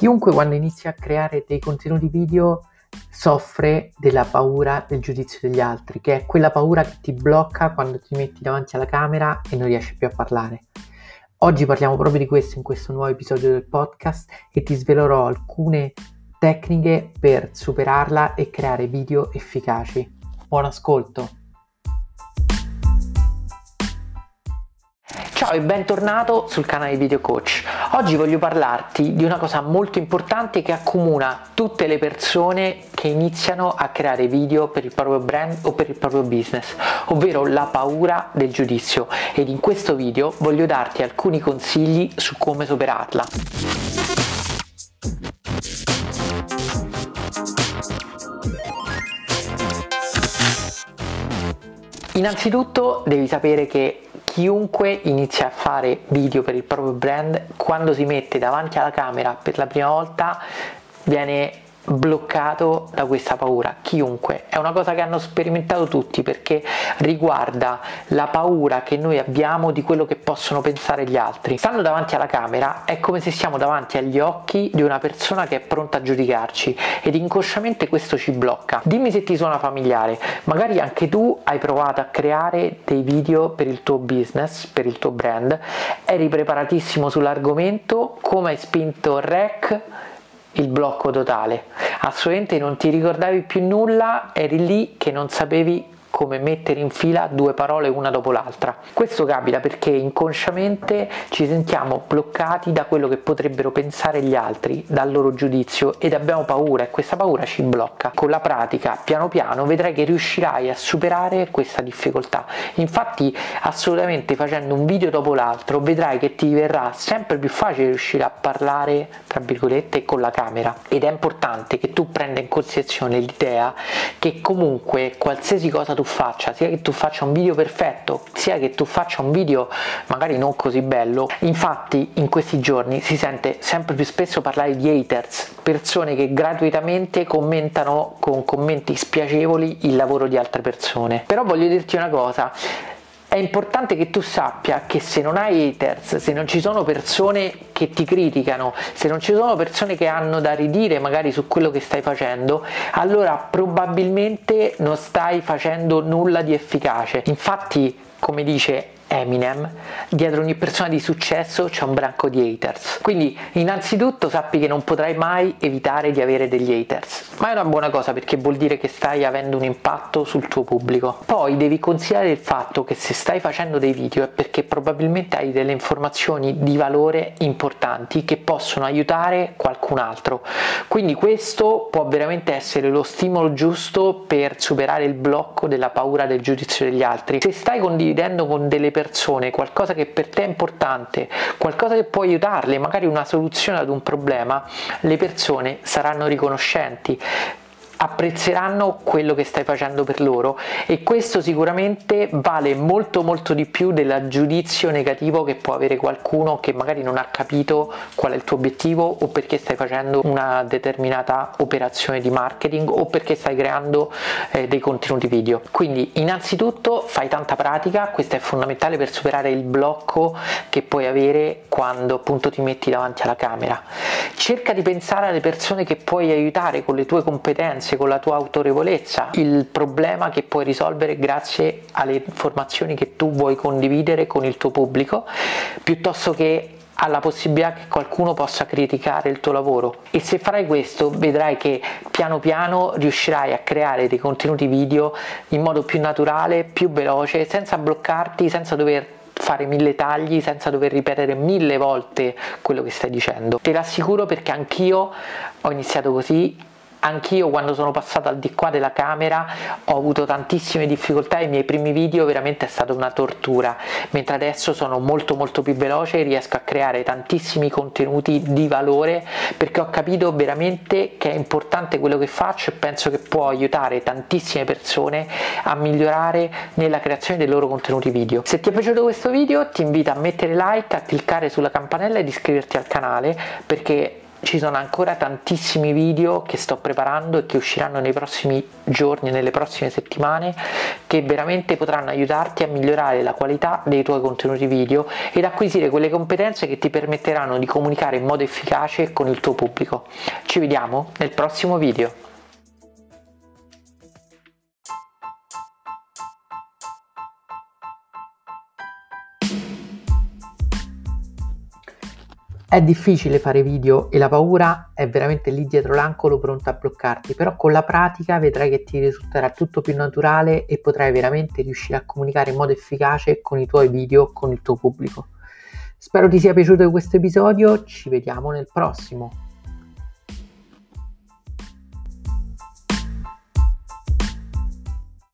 Chiunque quando inizia a creare dei contenuti video soffre della paura del giudizio degli altri, che è quella paura che ti blocca quando ti metti davanti alla camera e non riesci più a parlare. Oggi parliamo proprio di questo in questo nuovo episodio del podcast e ti svelerò alcune tecniche per superarla e creare video efficaci. Buon ascolto! Ciao e bentornato sul canale Video Coach. Oggi voglio parlarti di una cosa molto importante che accomuna tutte le persone che iniziano a creare video per il proprio brand o per il proprio business, ovvero la paura del giudizio ed in questo video voglio darti alcuni consigli su come superarla. Innanzitutto devi sapere che chiunque inizia a fare video per il proprio brand, quando si mette davanti alla camera per la prima volta viene bloccato da questa paura, chiunque. È una cosa che hanno sperimentato tutti perché riguarda la paura che noi abbiamo di quello che possono pensare gli altri. Stando davanti alla camera è come se siamo davanti agli occhi di una persona che è pronta a giudicarci ed inconsciamente questo ci blocca. Dimmi se ti suona familiare, magari anche tu hai provato a creare dei video per il tuo business, per il tuo brand, eri preparatissimo sull'argomento, come hai spinto rec il blocco totale. Assolutamente non ti ricordavi più nulla, eri lì che non sapevi come mettere in fila due parole una dopo l'altra. Questo capita perché inconsciamente ci sentiamo bloccati da quello che potrebbero pensare gli altri, dal loro giudizio ed abbiamo paura e questa paura ci blocca. Con la pratica, piano piano, vedrai che riuscirai a superare questa difficoltà. Infatti, assolutamente facendo un video dopo l'altro, vedrai che ti verrà sempre più facile riuscire a parlare, tra virgolette, con la camera. Ed è importante che tu prenda in considerazione l'idea che comunque qualsiasi cosa tu faccia, sia che tu faccia un video perfetto, sia che tu faccia un video magari non così bello, infatti in questi giorni si sente sempre più spesso parlare di haters, persone che gratuitamente commentano con commenti spiacevoli il lavoro di altre persone. Però voglio dirti una cosa, è importante che tu sappia che se non hai haters, se non ci sono persone che ti criticano, se non ci sono persone che hanno da ridire magari su quello che stai facendo, allora probabilmente non stai facendo nulla di efficace. Infatti, come dice Eminem, dietro ogni persona di successo c'è un branco di haters. Quindi innanzitutto sappi che non potrai mai evitare di avere degli haters, ma è una buona cosa perché vuol dire che stai avendo un impatto sul tuo pubblico. Poi devi considerare il fatto che se stai facendo dei video è perché probabilmente hai delle informazioni di valore importanti che possono aiutare qualcun altro. Quindi questo può veramente essere lo stimolo giusto per superare il blocco della paura del giudizio degli altri. Se stai condividendo con delle persone qualcosa che per te è importante, qualcosa che può aiutarle, magari una soluzione ad un problema, le persone saranno riconoscenti apprezzeranno quello che stai facendo per loro e questo sicuramente vale molto molto di più del giudizio negativo che può avere qualcuno che magari non ha capito qual è il tuo obiettivo o perché stai facendo una determinata operazione di marketing o perché stai creando eh, dei contenuti video. Quindi innanzitutto fai tanta pratica questo è fondamentale per superare il blocco che puoi avere quando appunto ti metti davanti alla camera. Cerca di pensare alle persone che puoi aiutare con le tue competenze grazie con la tua autorevolezza il problema che puoi risolvere grazie alle informazioni che tu vuoi condividere con il tuo pubblico piuttosto che alla possibilità che qualcuno possa criticare il tuo lavoro e se farai questo vedrai che piano piano riuscirai a creare dei contenuti video in modo più naturale, più veloce, senza bloccarti, senza dover fare mille tagli senza dover ripetere mille volte quello che stai dicendo. Te l'assicuro perché anch'io ho iniziato così, Anch'io quando sono passato al di qua della camera ho avuto tantissime difficoltà i miei primi video veramente è stata una tortura, mentre adesso sono molto molto più veloce e riesco a creare tantissimi contenuti di valore perché ho capito veramente che è importante quello che faccio e penso che può aiutare tantissime persone a migliorare nella creazione dei loro contenuti video. Se ti è piaciuto questo video ti invito a mettere like, a cliccare sulla campanella ed iscriverti al canale perché ci sono ancora tantissimi video che sto preparando e che usciranno nei prossimi giorni, nelle prossime settimane, che veramente potranno aiutarti a migliorare la qualità dei tuoi contenuti video ed acquisire quelle competenze che ti permetteranno di comunicare in modo efficace con il tuo pubblico. Ci vediamo nel prossimo video. È difficile fare video e la paura è veramente lì dietro l'angolo pronta a bloccarti, però con la pratica vedrai che ti risulterà tutto più naturale e potrai veramente riuscire a comunicare in modo efficace con i tuoi video, con il tuo pubblico. Spero ti sia piaciuto questo episodio, ci vediamo nel prossimo.